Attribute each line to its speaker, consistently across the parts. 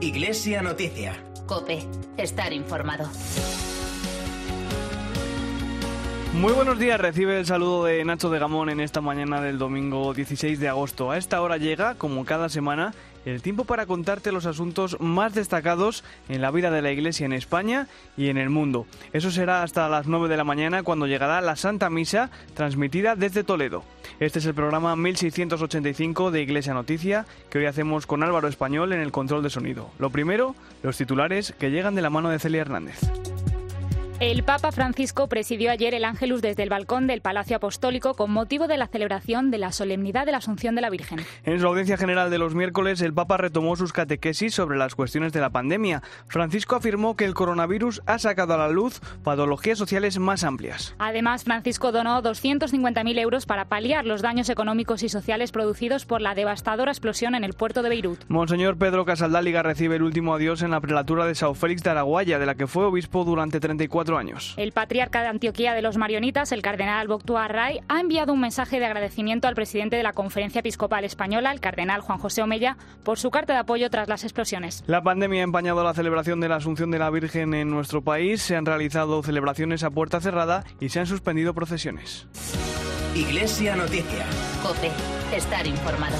Speaker 1: Iglesia Noticia.
Speaker 2: Cope, estar informado.
Speaker 3: Muy buenos días, recibe el saludo de Nacho de Gamón en esta mañana del domingo 16 de agosto. A esta hora llega, como cada semana, el tiempo para contarte los asuntos más destacados en la vida de la Iglesia en España y en el mundo. Eso será hasta las 9 de la mañana cuando llegará la Santa Misa transmitida desde Toledo. Este es el programa 1685 de Iglesia Noticia que hoy hacemos con Álvaro Español en el control de sonido. Lo primero, los titulares que llegan de la mano de Celia Hernández.
Speaker 4: El Papa Francisco presidió ayer el Ángelus desde el balcón del Palacio Apostólico con motivo de la celebración de la solemnidad de la Asunción de la Virgen.
Speaker 3: En su audiencia general de los miércoles, el Papa retomó sus catequesis sobre las cuestiones de la pandemia. Francisco afirmó que el coronavirus ha sacado a la luz patologías sociales más amplias.
Speaker 4: Además, Francisco donó 250.000 euros para paliar los daños económicos y sociales producidos por la devastadora explosión en el puerto de Beirut.
Speaker 3: Monseñor Pedro Casaldáliga recibe el último adiós en la prelatura de Sao Félix de Araguaya, de la que fue obispo durante 34 años.
Speaker 4: El patriarca de Antioquía de los Marionitas, el cardenal Boctua Array, ha enviado un mensaje de agradecimiento al presidente de la Conferencia Episcopal Española, el cardenal Juan José Omella, por su carta de apoyo tras las explosiones.
Speaker 3: La pandemia ha empañado la celebración de la Asunción de la Virgen en nuestro país. Se han realizado celebraciones a puerta cerrada y se han suspendido procesiones.
Speaker 1: Iglesia Noticia.
Speaker 2: Cope, estar informado.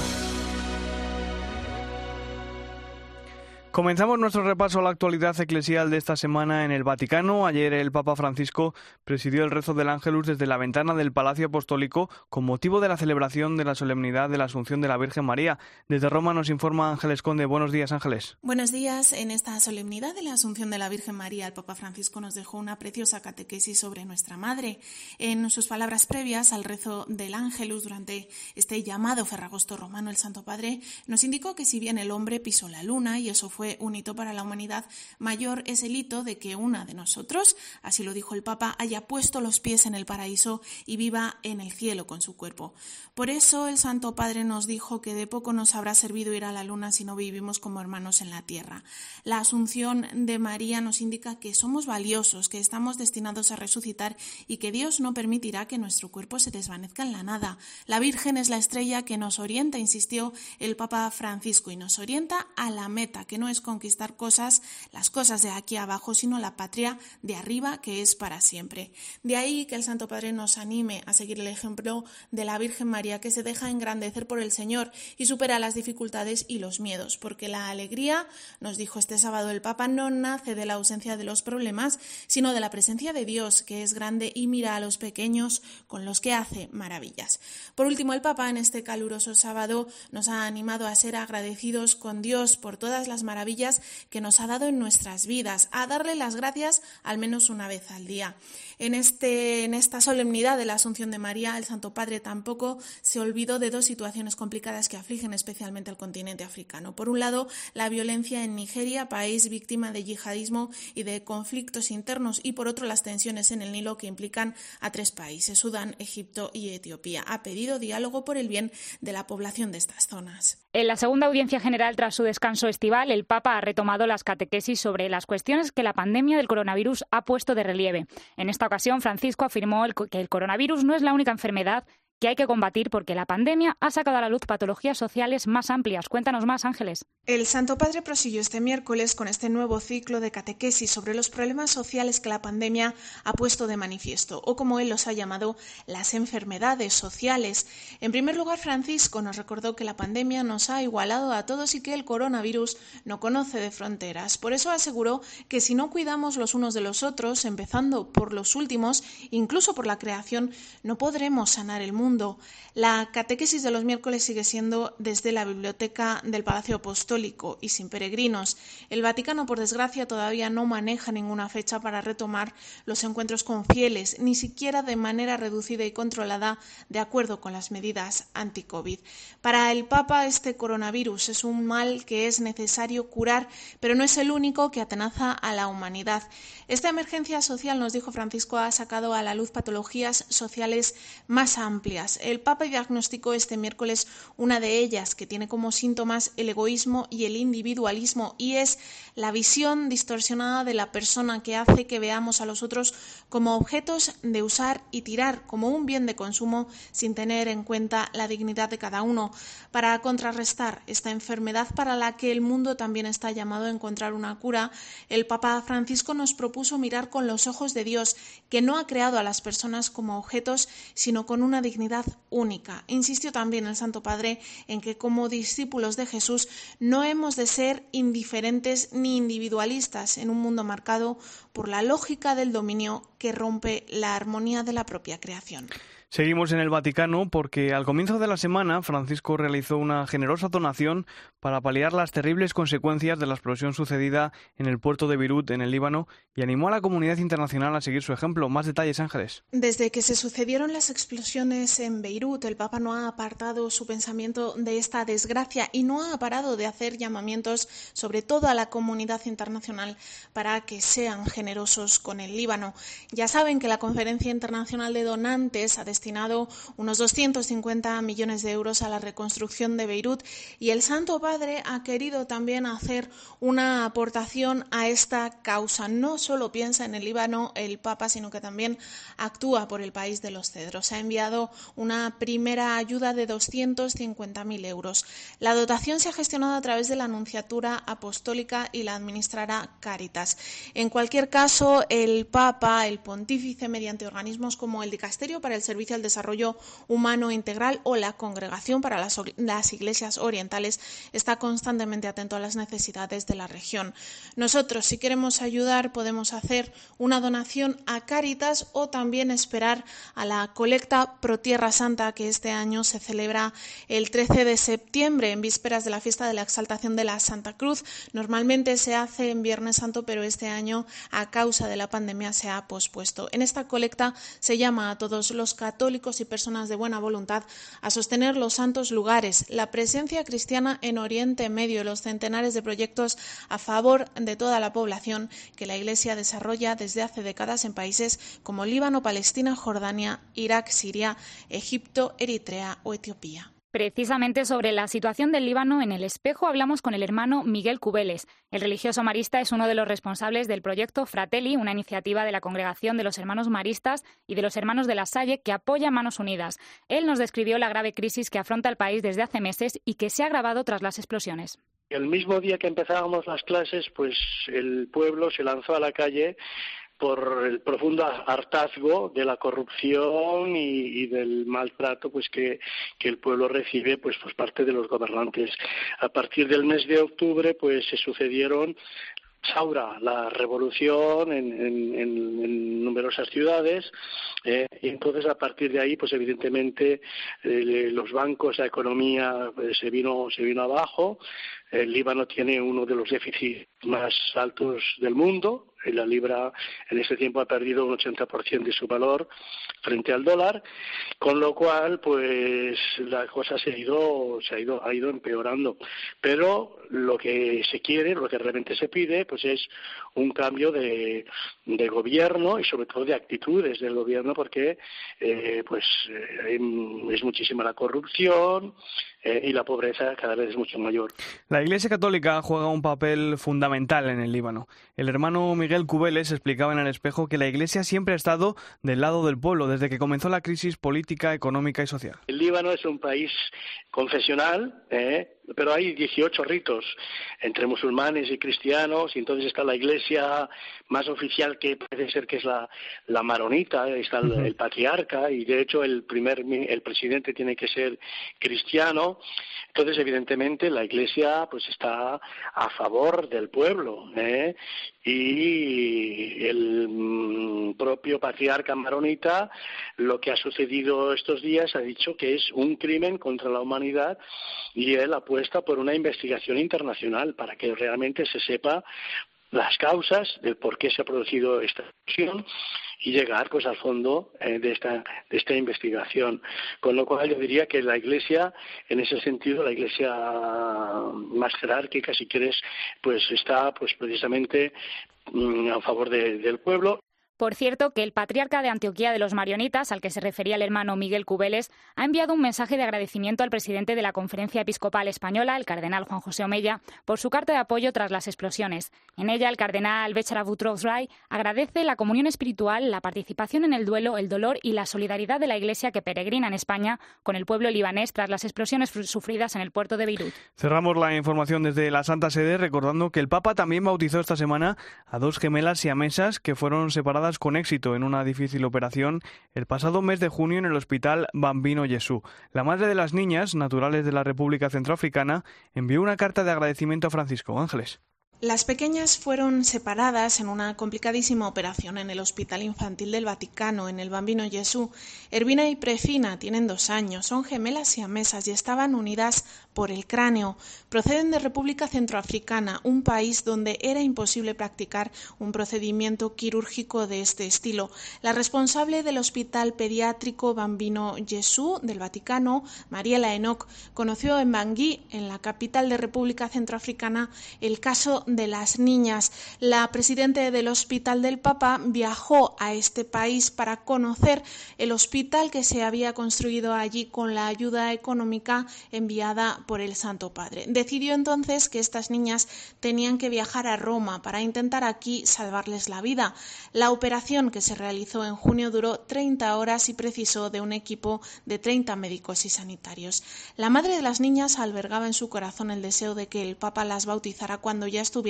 Speaker 3: Comenzamos nuestro repaso a la actualidad eclesial de esta semana en el Vaticano. Ayer el Papa Francisco presidió el rezo del Ángelus desde la ventana del Palacio Apostólico con motivo de la celebración de la solemnidad de la Asunción de la Virgen María. Desde Roma nos informa Ángeles Conde. Buenos días, Ángeles.
Speaker 5: Buenos días. En esta solemnidad de la Asunción de la Virgen María, el Papa Francisco nos dejó una preciosa catequesis sobre nuestra Madre. En sus palabras previas al rezo del Ángelus durante este llamado Ferragosto romano, el Santo Padre nos indicó que si bien el hombre pisó la luna y eso fue un hito para la humanidad, mayor es el hito de que una de nosotros, así lo dijo el Papa, haya puesto los pies en el paraíso y viva en el cielo con su cuerpo. Por eso el Santo Padre nos dijo que de poco nos habrá servido ir a la luna si no vivimos como hermanos en la tierra. La asunción de María nos indica que somos valiosos, que estamos destinados a resucitar y que Dios no permitirá que nuestro cuerpo se desvanezca en la nada. La Virgen es la estrella que nos orienta, insistió el Papa Francisco, y nos orienta a la meta, que no es conquistar cosas, las cosas de aquí abajo, sino la patria de arriba que es para siempre. De ahí que el Santo Padre nos anime a seguir el ejemplo de la Virgen María que se deja engrandecer por el Señor y supera las dificultades y los miedos, porque la alegría, nos dijo este sábado el Papa, no nace de la ausencia de los problemas, sino de la presencia de Dios, que es grande y mira a los pequeños con los que hace maravillas. Por último, el Papa en este caluroso sábado nos ha animado a ser agradecidos con Dios por todas las maravillas que nos ha dado en nuestras vidas, a darle las gracias al menos una vez al día. En, este, en esta solemnidad de la Asunción de María, el Santo Padre tampoco se olvidó de dos situaciones complicadas que afligen especialmente al continente africano. Por un lado, la violencia en Nigeria, país víctima de yihadismo y de conflictos internos, y por otro, las tensiones en el Nilo que implican a tres países, Sudán, Egipto y Etiopía. Ha pedido diálogo por el bien de la población de estas zonas.
Speaker 4: En la segunda audiencia general tras su descanso estival, el Papa ha retomado las catequesis sobre las cuestiones que la pandemia del coronavirus ha puesto de relieve. En esta ocasión, Francisco afirmó que el coronavirus no es la única enfermedad que hay que combatir porque la pandemia ha sacado a la luz patologías sociales más amplias. Cuéntanos más, Ángeles.
Speaker 5: El Santo Padre prosiguió este miércoles con este nuevo ciclo de catequesis sobre los problemas sociales que la pandemia ha puesto de manifiesto, o como él los ha llamado, las enfermedades sociales. En primer lugar, Francisco nos recordó que la pandemia nos ha igualado a todos y que el coronavirus no conoce de fronteras. Por eso aseguró que si no cuidamos los unos de los otros, empezando por los últimos, incluso por la creación, no podremos sanar el mundo la catequesis de los miércoles sigue siendo desde la biblioteca del Palacio Apostólico y sin peregrinos. El Vaticano, por desgracia, todavía no maneja ninguna fecha para retomar los encuentros con fieles, ni siquiera de manera reducida y controlada de acuerdo con las medidas anti-COVID. Para el Papa, este coronavirus es un mal que es necesario curar, pero no es el único que atenaza a la humanidad. Esta emergencia social, nos dijo Francisco, ha sacado a la luz patologías sociales más amplias. El Papa diagnosticó este miércoles una de ellas, que tiene como síntomas el egoísmo y el individualismo y es la visión distorsionada de la persona que hace que veamos a los otros como objetos de usar y tirar como un bien de consumo sin tener en cuenta la dignidad de cada uno. Para contrarrestar esta enfermedad para la que el mundo también está llamado a encontrar una cura, el Papa Francisco nos propuso mirar con los ojos de Dios, que no ha creado a las personas como objetos, sino con una dignidad única. Insistió también el Santo Padre en que como discípulos de Jesús no hemos de ser indiferentes ni individualistas en un mundo marcado por la lógica del dominio que rompe la armonía de la propia creación.
Speaker 3: Seguimos en el Vaticano porque al comienzo de la semana Francisco realizó una generosa donación para paliar las terribles consecuencias de la explosión sucedida en el puerto de Beirut, en el Líbano, y animó a la comunidad internacional a seguir su ejemplo. Más detalles, Ángeles.
Speaker 5: Desde que se sucedieron las explosiones en Beirut, el Papa no ha apartado su pensamiento de esta desgracia y no ha parado de hacer llamamientos sobre todo a la comunidad internacional para que sean generosos con el Líbano. Ya saben que la Conferencia Internacional de Donantes ha destinado unos 250 millones de euros a la reconstrucción de Beirut y el Santo Padre ha querido también hacer una aportación a esta causa. No solo piensa en el Líbano el Papa, sino que también actúa por el país de los cedros. Ha enviado una primera ayuda de 250.000 euros. La dotación se ha gestionado a través de la Anunciatura Apostólica y la administrará Caritas. En cualquier caso, el Papa, el Pontífice, mediante organismos como el Dicasterio para el Servicio el Desarrollo Humano Integral o la Congregación para las, las Iglesias Orientales está constantemente atento a las necesidades de la región. Nosotros, si queremos ayudar, podemos hacer una donación a Cáritas o también esperar a la colecta Pro Tierra Santa que este año se celebra el 13 de septiembre en vísperas de la fiesta de la exaltación de la Santa Cruz. Normalmente se hace en Viernes Santo, pero este año a causa de la pandemia se ha pospuesto. En esta colecta se llama a todos los católicos católicos y personas de buena voluntad a sostener los santos lugares, la presencia cristiana en Oriente Medio y los centenares de proyectos a favor de toda la población que la Iglesia desarrolla desde hace décadas en países como Líbano, Palestina, Jordania, Irak, Siria, Egipto, Eritrea o Etiopía.
Speaker 4: Precisamente sobre la situación del Líbano en el espejo hablamos con el hermano Miguel Cubeles. El religioso marista es uno de los responsables del proyecto Fratelli, una iniciativa de la Congregación de los Hermanos Maristas y de los Hermanos de la Salle que apoya Manos Unidas. Él nos describió la grave crisis que afronta el país desde hace meses y que se ha agravado tras las explosiones.
Speaker 6: El mismo día que empezábamos las clases, pues el pueblo se lanzó a la calle por el profundo hartazgo de la corrupción y, del maltrato pues que, el pueblo recibe pues por parte de los gobernantes. A partir del mes de octubre pues se sucedieron Saura, la revolución en, numerosas ciudades eh, y entonces a partir de ahí pues evidentemente los bancos la economía eh, se vino se vino abajo el Líbano tiene uno de los déficits más altos del mundo la libra en ese tiempo ha perdido un 80% de su valor frente al dólar, con lo cual, pues la cosa se ha ido, se ha ido, ha ido empeorando. Pero lo que se quiere, lo que realmente se pide, pues es un cambio de, de gobierno y sobre todo de actitudes del gobierno, porque eh, pues eh, es muchísima la corrupción eh, y la pobreza cada vez es mucho mayor.
Speaker 3: La Iglesia Católica juega un papel fundamental en el Líbano. El hermano Miguel Cubeles explicaba en el espejo que la Iglesia siempre ha estado del lado del pueblo desde que comenzó la crisis política, económica y social.
Speaker 6: El Líbano es un país confesional, ¿eh? Pero hay 18 ritos entre musulmanes y cristianos, y entonces está la iglesia más oficial que puede ser que es la, la maronita, está el, patriarca, y de hecho el primer el presidente tiene que ser cristiano. Entonces, evidentemente, la iglesia pues está a favor del pueblo, ¿eh? y el mm, propio patriarca maronita lo que ha sucedido estos días ha dicho que es un crimen contra la humanidad y él apuesta por una investigación internacional para que realmente se sepa las causas de por qué se ha producido esta explosión y llegar pues al fondo eh, de esta de esta investigación. Con lo cual yo diría que la iglesia en ese sentido la iglesia más jerárquica si quieres pues está pues precisamente mm, a favor del pueblo
Speaker 4: Por cierto, que el patriarca de Antioquía de los Marionitas, al que se refería el hermano Miguel Cubeles, ha enviado un mensaje de agradecimiento al presidente de la Conferencia Episcopal Española, el cardenal Juan José Omeya, por su carta de apoyo tras las explosiones. En ella, el cardenal Bechara Ray agradece la comunión espiritual, la participación en el duelo, el dolor y la solidaridad de la Iglesia que peregrina en España con el pueblo libanés tras las explosiones sufridas en el puerto de Beirut.
Speaker 3: Cerramos la información desde la Santa Sede recordando que el Papa también bautizó esta semana a dos gemelas y a mesas que fueron separadas con éxito en una difícil operación el pasado mes de junio en el Hospital Bambino Jesús. La madre de las niñas, naturales de la República Centroafricana, envió una carta de agradecimiento a Francisco Ángeles.
Speaker 5: Las pequeñas fueron separadas en una complicadísima operación en el Hospital Infantil del Vaticano, en el Bambino Jesús. Ervina y Prefina tienen dos años, son gemelas y amesas y estaban unidas por el cráneo. Proceden de República Centroafricana, un país donde era imposible practicar un procedimiento quirúrgico de este estilo. La responsable del Hospital Pediátrico Bambino Jesús del Vaticano, Mariela Enoch, conoció en Bangui, en la capital de República Centroafricana, el caso las niñas. La presidenta del Hospital del Papa viajó a este país para conocer el hospital que se había construido allí con la ayuda económica enviada por el Santo Padre. Decidió entonces que estas niñas tenían que viajar a Roma para intentar aquí salvarles la vida. La operación que se realizó en junio duró 30 horas y precisó de un equipo de 30 médicos y sanitarios. La madre de las niñas albergaba en su corazón el deseo de que el Papa las bautizara cuando ya estuvieran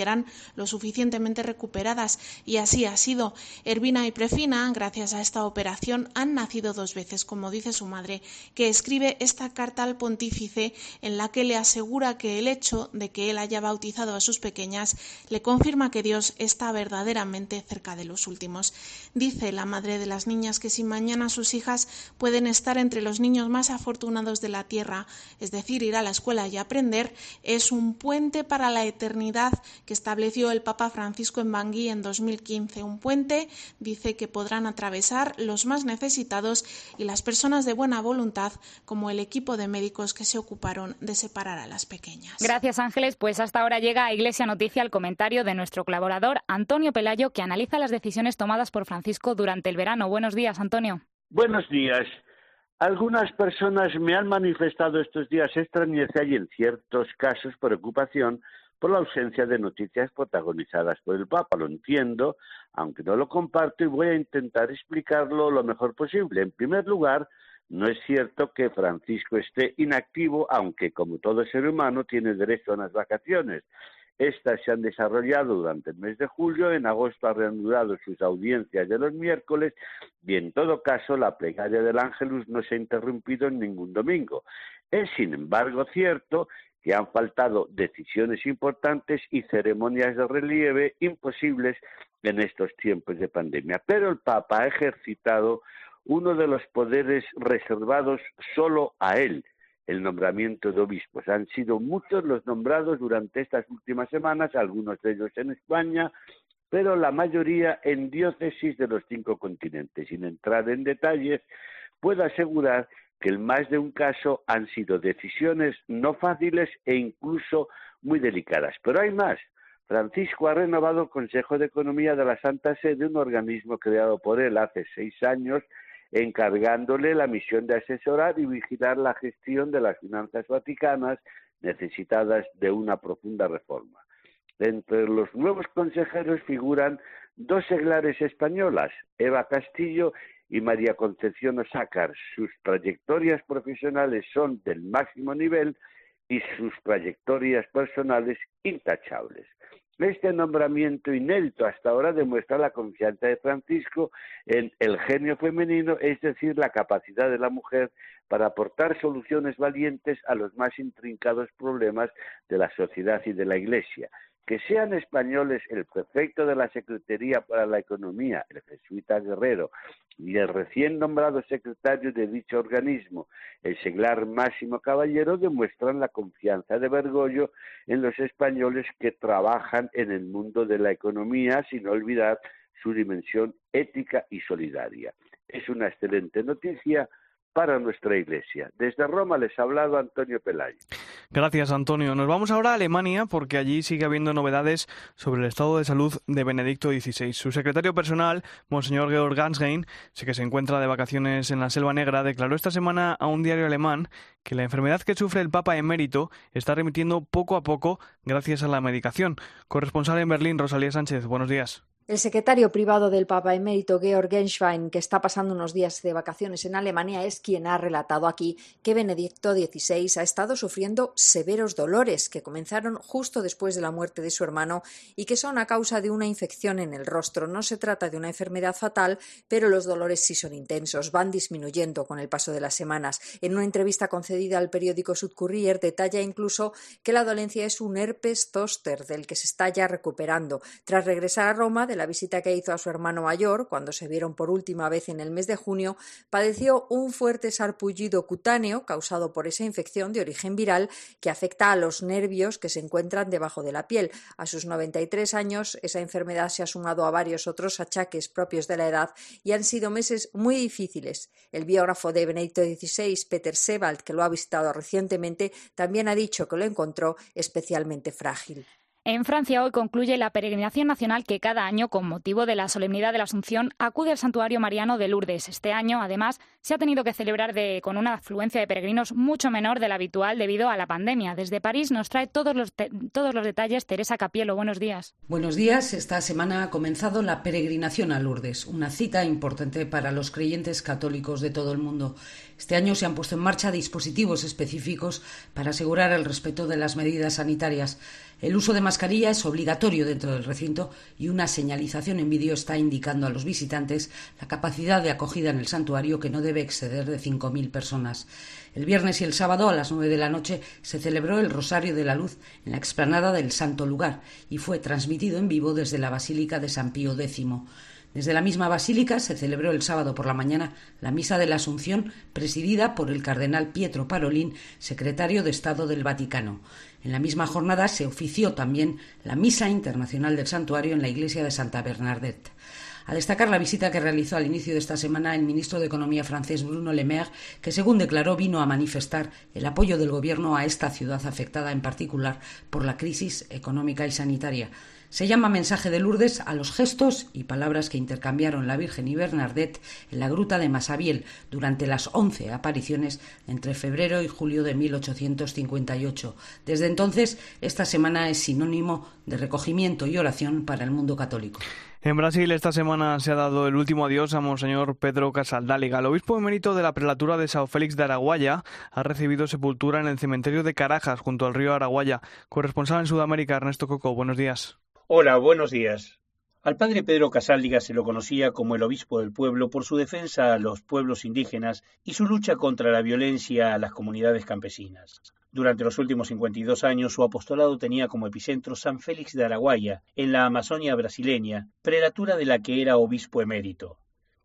Speaker 5: lo suficientemente recuperadas y así ha sido. Ervina y Prefina, gracias a esta operación, han nacido dos veces, como dice su madre, que escribe esta carta al pontífice en la que le asegura que el hecho de que él haya bautizado a sus pequeñas le confirma que Dios está verdaderamente cerca de los últimos. Dice la madre de las niñas que si mañana sus hijas pueden estar entre los niños más afortunados de la tierra, es decir, ir a la escuela y aprender, es un puente para la eternidad que estableció el Papa Francisco en Bangui en 2015. Un puente, dice, que podrán atravesar los más necesitados y las personas de buena voluntad, como el equipo de médicos que se ocuparon de separar a las pequeñas.
Speaker 4: Gracias, Ángeles. Pues hasta ahora llega a Iglesia Noticia el comentario de nuestro colaborador Antonio Pelayo, que analiza las decisiones tomadas por Francisco durante el verano. Buenos días, Antonio.
Speaker 7: Buenos días. Algunas personas me han manifestado estos días extrañeza y en ciertos casos preocupación por la ausencia de noticias protagonizadas por el Papa. Lo entiendo, aunque no lo comparto y voy a intentar explicarlo lo mejor posible. En primer lugar, no es cierto que Francisco esté inactivo, aunque como todo ser humano tiene derecho a unas vacaciones. Estas se han desarrollado durante el mes de julio, en agosto ha reanudado sus audiencias de los miércoles y en todo caso la plegaria del Ángelus no se ha interrumpido en ningún domingo. Es sin embargo cierto que han faltado decisiones importantes y ceremonias de relieve imposibles en estos tiempos de pandemia. Pero el Papa ha ejercitado uno de los poderes reservados solo a él, el nombramiento de obispos. Han sido muchos los nombrados durante estas últimas semanas, algunos de ellos en España, pero la mayoría en diócesis de los cinco continentes. Sin entrar en detalles, puedo asegurar que en más de un caso han sido decisiones no fáciles e incluso muy delicadas. Pero hay más. Francisco ha renovado el Consejo de Economía de la Santa Sede, un organismo creado por él hace seis años, encargándole la misión de asesorar y vigilar la gestión de las finanzas vaticanas necesitadas de una profunda reforma. Entre los nuevos consejeros figuran dos seglares españolas, Eva Castillo y María Concepción Osácar. Sus trayectorias profesionales son del máximo nivel y sus trayectorias personales intachables. Este nombramiento inédito hasta ahora demuestra la confianza de Francisco en el genio femenino, es decir, la capacidad de la mujer para aportar soluciones valientes a los más intrincados problemas de la sociedad y de la Iglesia que sean españoles el prefecto de la Secretaría para la Economía, el jesuita Guerrero, y el recién nombrado secretario de dicho organismo, el seglar Máximo Caballero, demuestran la confianza de Bergoglio en los españoles que trabajan en el mundo de la economía, sin olvidar su dimensión ética y solidaria. Es una excelente noticia para nuestra Iglesia. Desde Roma les ha hablado Antonio Pelayo.
Speaker 3: Gracias, Antonio. Nos vamos ahora a Alemania porque allí sigue habiendo novedades sobre el estado de salud de Benedicto XVI. Su secretario personal, Monseñor Georg Gansgein, que se encuentra de vacaciones en la Selva Negra, declaró esta semana a un diario alemán que la enfermedad que sufre el Papa emérito está remitiendo poco a poco gracias a la medicación. Corresponsal en Berlín, Rosalía Sánchez. Buenos días.
Speaker 8: El secretario privado del Papa emérito Georg Genschwein, que está pasando unos días de vacaciones en Alemania, es quien ha relatado aquí que Benedicto XVI ha estado sufriendo severos dolores que comenzaron justo después de la muerte de su hermano y que son a causa de una infección en el rostro. No se trata de una enfermedad fatal, pero los dolores sí son intensos, van disminuyendo con el paso de las semanas. En una entrevista concedida al periódico Südkurier detalla incluso que la dolencia es un herpes zoster del que se está ya recuperando. Tras regresar a Roma, la visita que hizo a su hermano mayor, cuando se vieron por última vez en el mes de junio, padeció un fuerte sarpullido cutáneo causado por esa infección de origen viral que afecta a los nervios que se encuentran debajo de la piel. A sus 93 años, esa enfermedad se ha sumado a varios otros achaques propios de la edad y han sido meses muy difíciles. El biógrafo de Benedicto XVI, Peter Sebald, que lo ha visitado recientemente, también ha dicho que lo encontró especialmente frágil.
Speaker 4: En Francia hoy concluye la peregrinación nacional que cada año, con motivo de la solemnidad de la Asunción, acude al santuario mariano de Lourdes. Este año, además, se ha tenido que celebrar con una afluencia de peregrinos mucho menor de la habitual debido a la pandemia. Desde París nos trae todos los, todos los detalles Teresa Capielo. Buenos días.
Speaker 9: Buenos días. Esta semana ha comenzado la peregrinación a Lourdes, una cita importante para los creyentes católicos de todo el mundo. Este año se han puesto en marcha dispositivos específicos para asegurar el respeto de las medidas sanitarias. El uso de mascarilla es obligatorio dentro del recinto y una señalización en vídeo está indicando a los visitantes la capacidad de acogida en el santuario que no debe exceder de 5.000 personas. El viernes y el sábado a las nueve de la noche se celebró el Rosario de la Luz en la explanada del Santo Lugar y fue transmitido en vivo desde la Basílica de San Pío X. Desde la misma basílica se celebró el sábado por la mañana la Misa de la Asunción, presidida por el cardenal Pietro Parolín, secretario de Estado del Vaticano. En la misma jornada se ofició también la Misa Internacional del Santuario en la iglesia de Santa Bernadette. A destacar la visita que realizó al inicio de esta semana el ministro de Economía francés Bruno Le Maire, que según declaró vino a manifestar el apoyo del gobierno a esta ciudad afectada en particular por la crisis económica y sanitaria. Se llama mensaje de Lourdes a los gestos y palabras que intercambiaron la Virgen y Bernadette en la gruta de Masabiel durante las once apariciones entre febrero y julio de 1858. Desde entonces, esta semana es sinónimo de recogimiento y oración para el mundo católico.
Speaker 3: En Brasil esta semana se ha dado el último adiós a Monseñor Pedro Casaldáliga. El obispo emérito de la prelatura de Sao Félix de Araguaya ha recibido sepultura en el cementerio de Carajas, junto al río Araguaya. Corresponsal en Sudamérica, Ernesto Coco, buenos días.
Speaker 10: Hola, buenos días. Al padre Pedro Casáldiga se lo conocía como el obispo del pueblo por su defensa a los pueblos indígenas y su lucha contra la violencia a las comunidades campesinas. Durante los últimos 52 años su apostolado tenía como epicentro San Félix de Araguaya, en la Amazonia brasileña, prelatura de la que era obispo emérito.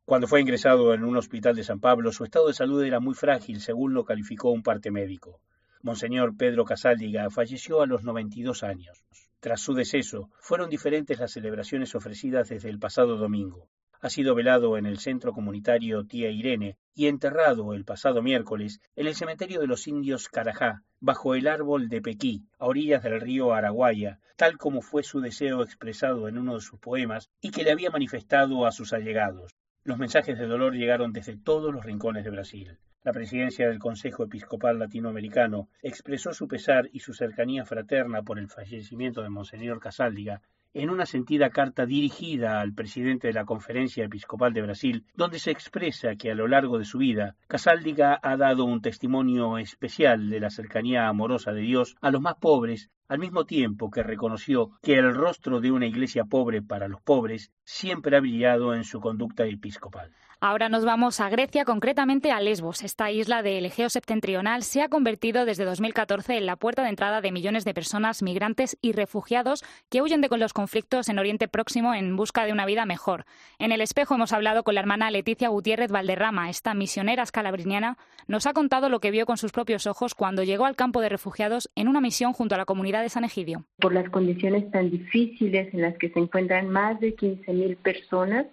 Speaker 10: Cuando fue ingresado en un hospital de San Pablo, su estado de salud era muy frágil, según lo calificó un parte médico. Monseñor Pedro Casáldiga falleció a los 92 años. Tras su deceso, fueron diferentes las celebraciones ofrecidas desde el pasado domingo. Ha sido velado en el centro comunitario Tía Irene y enterrado el pasado miércoles en el cementerio de los indios Carajá, bajo el árbol de Pequí, a orillas del río Araguaya, tal como fue su deseo expresado en uno de sus poemas y que le había manifestado a sus allegados. Los mensajes de dolor llegaron desde todos los rincones de Brasil. La presidencia del Consejo Episcopal Latinoamericano expresó su pesar y su cercanía fraterna por el fallecimiento de Monseñor Casáldiga en una sentida carta dirigida al presidente de la Conferencia Episcopal de Brasil, donde se expresa que a lo largo de su vida, Casáldiga ha dado un testimonio especial de la cercanía amorosa de Dios a los más pobres, al mismo tiempo que reconoció que el rostro de una iglesia pobre para los pobres siempre ha brillado en su conducta episcopal.
Speaker 4: Ahora nos vamos a Grecia, concretamente a Lesbos. Esta isla del Egeo septentrional se ha convertido desde 2014 en la puerta de entrada de millones de personas migrantes y refugiados que huyen de los conflictos en Oriente Próximo en busca de una vida mejor. En el espejo hemos hablado con la hermana Leticia Gutiérrez Valderrama. Esta misionera escalabriniana nos ha contado lo que vio con sus propios ojos cuando llegó al campo de refugiados en una misión junto a la comunidad de San Egidio.
Speaker 11: Por las condiciones tan difíciles en las que se encuentran más de 15.000 personas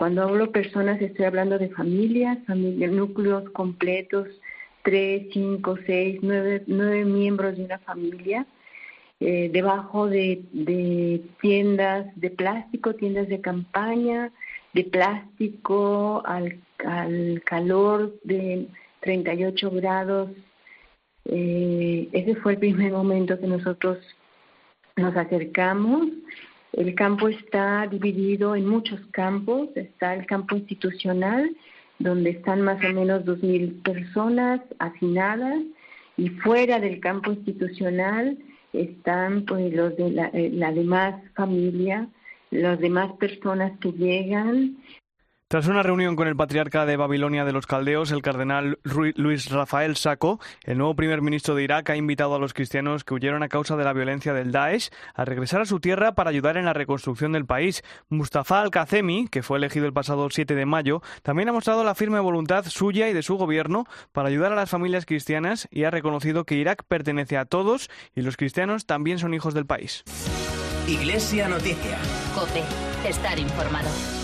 Speaker 11: Cuando hablo personas estoy hablando de familias, familias núcleos completos, tres, cinco, seis, nueve, nueve miembros de una familia, eh, debajo de, de tiendas de plástico, tiendas de campaña, de plástico al, al calor de 38 grados. Eh, ese fue el primer momento que nosotros nos acercamos. El campo está dividido en muchos campos. Está el campo institucional, donde están más o menos 2.000 personas hacinadas, y fuera del campo institucional están pues los de la, eh, la demás familia, las demás personas que llegan,
Speaker 3: tras una reunión con el patriarca de Babilonia de los Caldeos, el cardenal Luis Rafael Saco, el nuevo primer ministro de Irak ha invitado a los cristianos que huyeron a causa de la violencia del Daesh a regresar a su tierra para ayudar en la reconstrucción del país. Mustafa Al-Kazemi, que fue elegido el pasado 7 de mayo, también ha mostrado la firme voluntad suya y de su gobierno para ayudar a las familias cristianas y ha reconocido que Irak pertenece a todos y los cristianos también son hijos del país.
Speaker 1: Iglesia Noticia.
Speaker 2: COPE. Estar informado.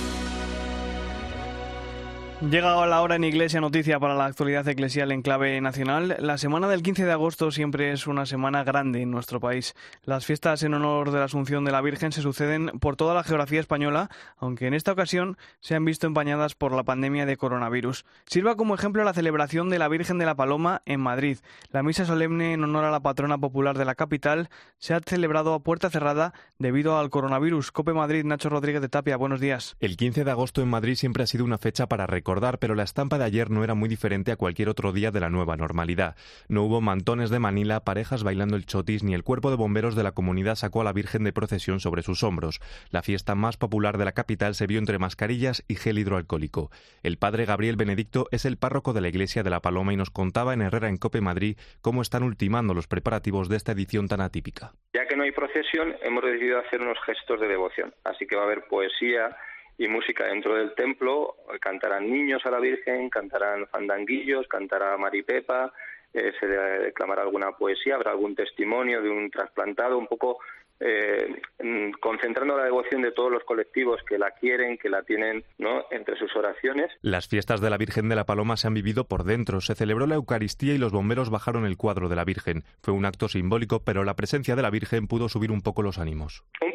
Speaker 3: Llega la hora en Iglesia Noticia para la actualidad eclesial en clave nacional. La semana del 15 de agosto siempre es una semana grande en nuestro país. Las fiestas en honor de la Asunción de la Virgen se suceden por toda la geografía española, aunque en esta ocasión se han visto empañadas por la pandemia de coronavirus. Sirva como ejemplo la celebración de la Virgen de la Paloma en Madrid. La misa solemne en honor a la patrona popular de la capital se ha celebrado a puerta cerrada debido al coronavirus. Cope Madrid, Nacho Rodríguez de Tapia, buenos días.
Speaker 12: El 15 de agosto en Madrid siempre ha sido una fecha para recordar, pero la estampa de ayer no era muy diferente a cualquier otro día de la nueva normalidad. No hubo mantones de Manila, parejas bailando el chotis, ni el cuerpo de bomberos de la comunidad sacó a la Virgen de procesión sobre sus hombros. La fiesta más popular de la capital se vio entre mascarillas y gel hidroalcohólico. El padre Gabriel Benedicto es el párroco de la iglesia de la Paloma y nos contaba en Herrera en Cope Madrid cómo están ultimando los preparativos de esta edición tan atípica.
Speaker 13: Ya que no hay procesión, hemos decidido hacer unos gestos de devoción. Así que va a haber poesía, y música dentro del templo. Cantarán niños a la Virgen, cantarán fandanguillos, cantará Maripepa, eh, se declamará alguna poesía, habrá algún testimonio de un trasplantado, un poco eh, mm, concentrando la devoción de todos los colectivos que la quieren, que la tienen ¿no? entre sus oraciones.
Speaker 12: Las fiestas de la Virgen de la Paloma se han vivido por dentro. Se celebró la Eucaristía y los bomberos bajaron el cuadro de la Virgen. Fue un acto simbólico, pero la presencia de la Virgen pudo subir un poco los ánimos.
Speaker 13: Un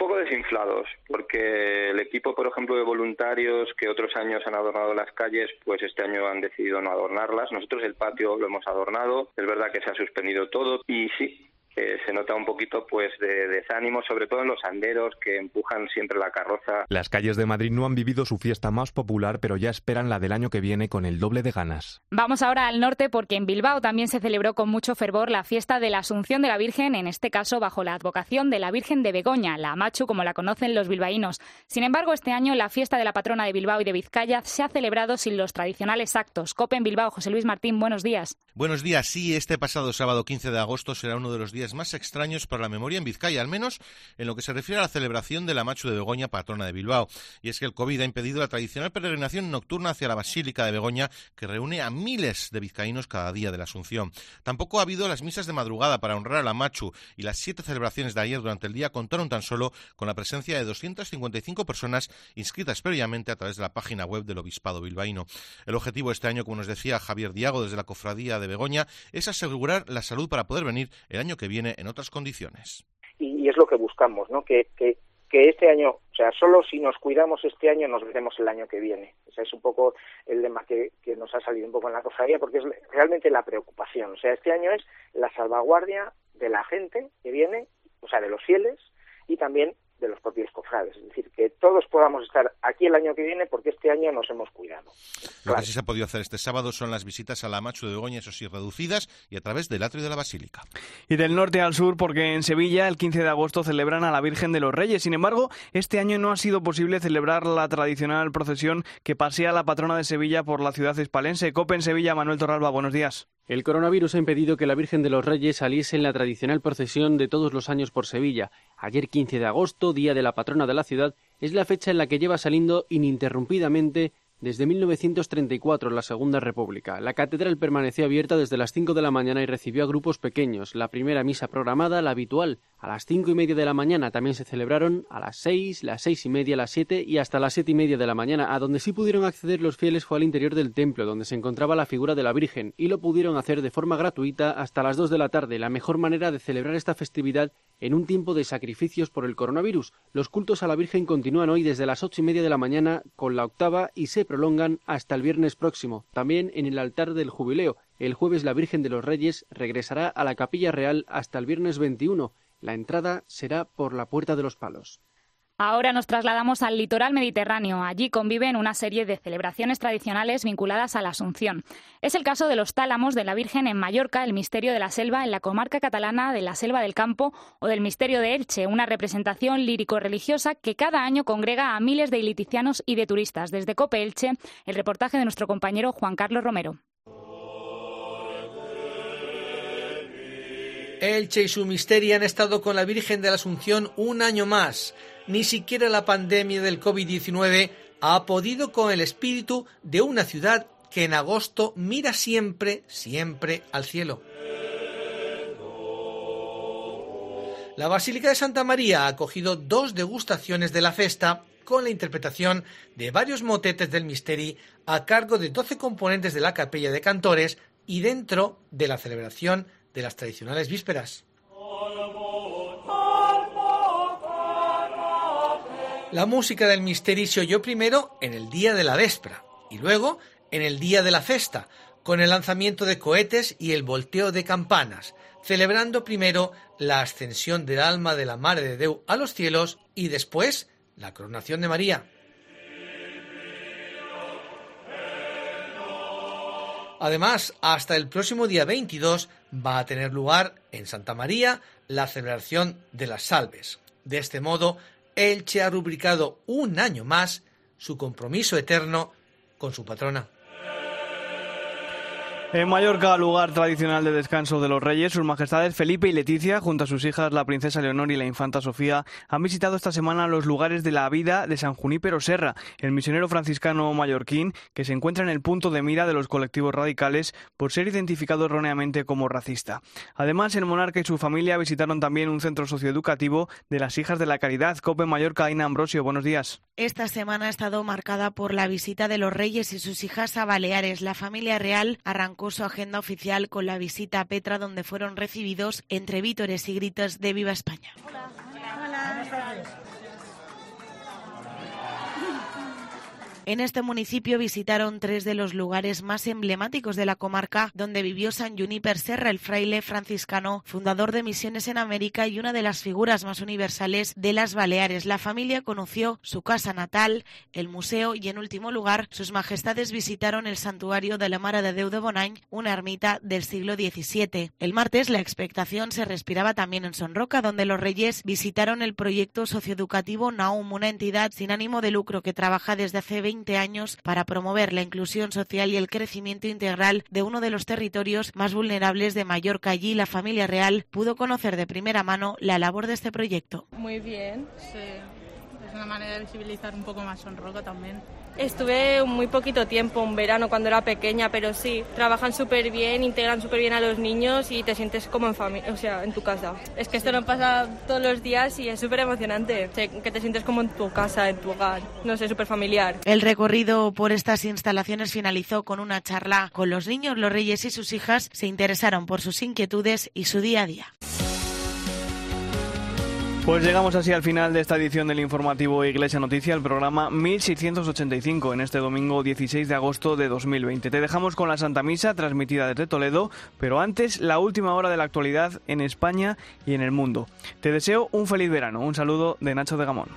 Speaker 13: desinflados, porque el equipo, por ejemplo, de voluntarios que otros años han adornado las calles, pues este año han decidido no adornarlas. Nosotros el patio lo hemos adornado. Es verdad que se ha suspendido todo y sí, se nota un poquito pues de desánimo, sobre todo en los anderos que empujan siempre la carroza.
Speaker 12: Las calles de Madrid no han vivido su fiesta más popular, pero ya esperan la del año que viene con el doble de ganas.
Speaker 4: Vamos ahora al norte porque en Bilbao también se celebró con mucho fervor la fiesta de la Asunción de la Virgen, en este caso bajo la advocación de la Virgen de Begoña, la Machu como la conocen los bilbaínos. Sin embargo, este año la fiesta de la patrona de Bilbao y de Vizcaya se ha celebrado sin los tradicionales actos. Cope en Bilbao, José Luis Martín, buenos días.
Speaker 14: Buenos días, sí, este pasado sábado 15 de agosto será uno de los días más extraños para la memoria en Vizcaya, al menos en lo que se refiere a la celebración de la Machu de Begoña, patrona de Bilbao. Y es que el COVID ha impedido la tradicional peregrinación nocturna hacia la Basílica de Begoña, que reúne a miles de vizcaínos cada día de la Asunción. Tampoco ha habido las misas de madrugada para honrar a la Machu, y las siete celebraciones de ayer durante el día contaron tan solo con la presencia de 255 personas inscritas previamente a través de la página web del Obispado Bilbaíno. El objetivo este año, como nos decía Javier Diago desde la Cofradía de Begoña, es asegurar la salud para poder venir el año que viene en otras condiciones
Speaker 15: y, es lo que buscamos, ¿no? Que, que, que este año, o sea, solo si nos cuidamos este año nos veremos el año que viene. Ese es un poco el lema que, que nos ha salido un poco en la cofradía, porque es realmente la preocupación. O sea, este año es la salvaguardia de la gente que viene, o sea, de los fieles, y también de los propios cofrades. Es decir, que todos podamos estar aquí el año que viene porque este año nos hemos cuidado.
Speaker 14: Lo que sí se ha podido hacer este sábado son las visitas a la Machu de Begoña, eso sí, reducidas y a través del atrio de la Basílica.
Speaker 3: Y del norte al sur, porque en Sevilla el 15 de agosto celebran a la Virgen de los Reyes. Sin embargo, este año no ha sido posible celebrar la tradicional procesión que pasea la patrona de Sevilla por la ciudad hispalense. Cope en Sevilla, Manuel Torralba, buenos días.
Speaker 16: El coronavirus ha impedido que la Virgen de los Reyes saliese en la tradicional procesión de todos los años por Sevilla. Ayer 15 de agosto, día de la patrona de la ciudad, es la fecha en la que lleva saliendo ininterrumpidamente desde 1934, la Segunda República. La catedral permaneció abierta desde las 5 de la mañana y recibió a grupos pequeños. La primera misa programada, la habitual, a las cinco y media de la mañana también se celebraron a las seis, las seis y media, las siete y hasta las siete y media de la mañana. A donde sí pudieron acceder los fieles fue al interior del templo, donde se encontraba la figura de la Virgen, y lo pudieron hacer de forma gratuita hasta las dos de la tarde, la mejor manera de celebrar esta festividad en un tiempo de sacrificios por el coronavirus. Los cultos a la Virgen continúan hoy desde las ocho y media de la mañana con la octava y se prolongan hasta el viernes próximo, también en el altar del jubileo. El jueves la Virgen de los Reyes regresará a la Capilla Real hasta el viernes 21 la entrada será por la Puerta de los Palos.
Speaker 4: Ahora nos trasladamos al litoral mediterráneo. Allí conviven una serie de celebraciones tradicionales vinculadas a la Asunción. Es el caso de los tálamos de la Virgen en Mallorca, el misterio de la selva en la comarca catalana de la Selva del Campo o del misterio de Elche, una representación lírico-religiosa que cada año congrega a miles de iliticianos y de turistas. Desde Cope Elche, el reportaje de nuestro compañero Juan Carlos Romero.
Speaker 17: Elche y su misterio han estado con la Virgen de la Asunción un año más. Ni siquiera la pandemia del COVID-19 ha podido con el espíritu de una ciudad que en agosto mira siempre, siempre al cielo. La Basílica de Santa María ha acogido dos degustaciones de la festa con la interpretación de varios motetes del Misteri a cargo de 12 componentes de la capella de cantores y dentro de la celebración de las tradicionales vísperas. La música del misterio se oyó primero en el día de la véspera y luego en el día de la festa, con el lanzamiento de cohetes y el volteo de campanas, celebrando primero la ascensión del alma de la Madre de Deu a los cielos y después la coronación de María. Además, hasta el próximo día 22 va a tener lugar en Santa María la celebración de las salves. De este modo, Elche ha rubricado un año más su compromiso eterno con su patrona.
Speaker 3: En Mallorca, lugar tradicional de descanso de los reyes, sus majestades Felipe y Leticia, junto a sus hijas la princesa Leonor y la infanta Sofía, han visitado esta semana los lugares de la vida de San Junípero Serra, el misionero franciscano mallorquín que se encuentra en el punto de mira de los colectivos radicales por ser identificado erróneamente como racista. Además, el monarca y su familia visitaron también un centro socioeducativo de las hijas de la caridad, Cope Mallorca. Aina Ambrosio, buenos días.
Speaker 18: Esta semana ha estado marcada por la visita de los reyes y sus hijas a Baleares. La familia real arrancó su agenda oficial con la visita a Petra, donde fueron recibidos entre vítores y gritos de Viva España. En este municipio visitaron tres de los lugares más emblemáticos de la comarca donde vivió San Juniper Serra, el fraile franciscano, fundador de misiones en América y una de las figuras más universales de las Baleares. La familia conoció su casa natal, el museo y en último lugar sus majestades visitaron el santuario de la Mara de Deu de una ermita del siglo XVII. El martes la expectación se respiraba también en Sonroca, donde los reyes visitaron el proyecto socioeducativo Naum, una entidad sin ánimo de lucro que trabaja desde hace 20 años para promover la inclusión social y el crecimiento integral de uno de los territorios más vulnerables de Mallorca. Allí la familia real pudo conocer de primera mano la labor de este proyecto.
Speaker 19: Muy bien, sí. Es una manera de visibilizar un poco más Sonroca también. Estuve muy poquito tiempo, un verano cuando era pequeña, pero sí, trabajan súper bien, integran súper bien a los niños y te sientes como en familia, o sea, en tu casa. Es que esto no pasa todos los días y es súper emocionante, que te sientes como en tu casa, en tu hogar, no sé, súper familiar.
Speaker 18: El recorrido por estas instalaciones finalizó con una charla con los niños, los reyes y sus hijas se interesaron por sus inquietudes y su día a día.
Speaker 3: Pues llegamos así al final de esta edición del informativo Iglesia Noticia, el programa 1685, en este domingo 16 de agosto de 2020. Te dejamos con la Santa Misa, transmitida desde Toledo, pero antes la última hora de la actualidad en España y en el mundo. Te deseo un feliz verano. Un saludo de Nacho de Gamón.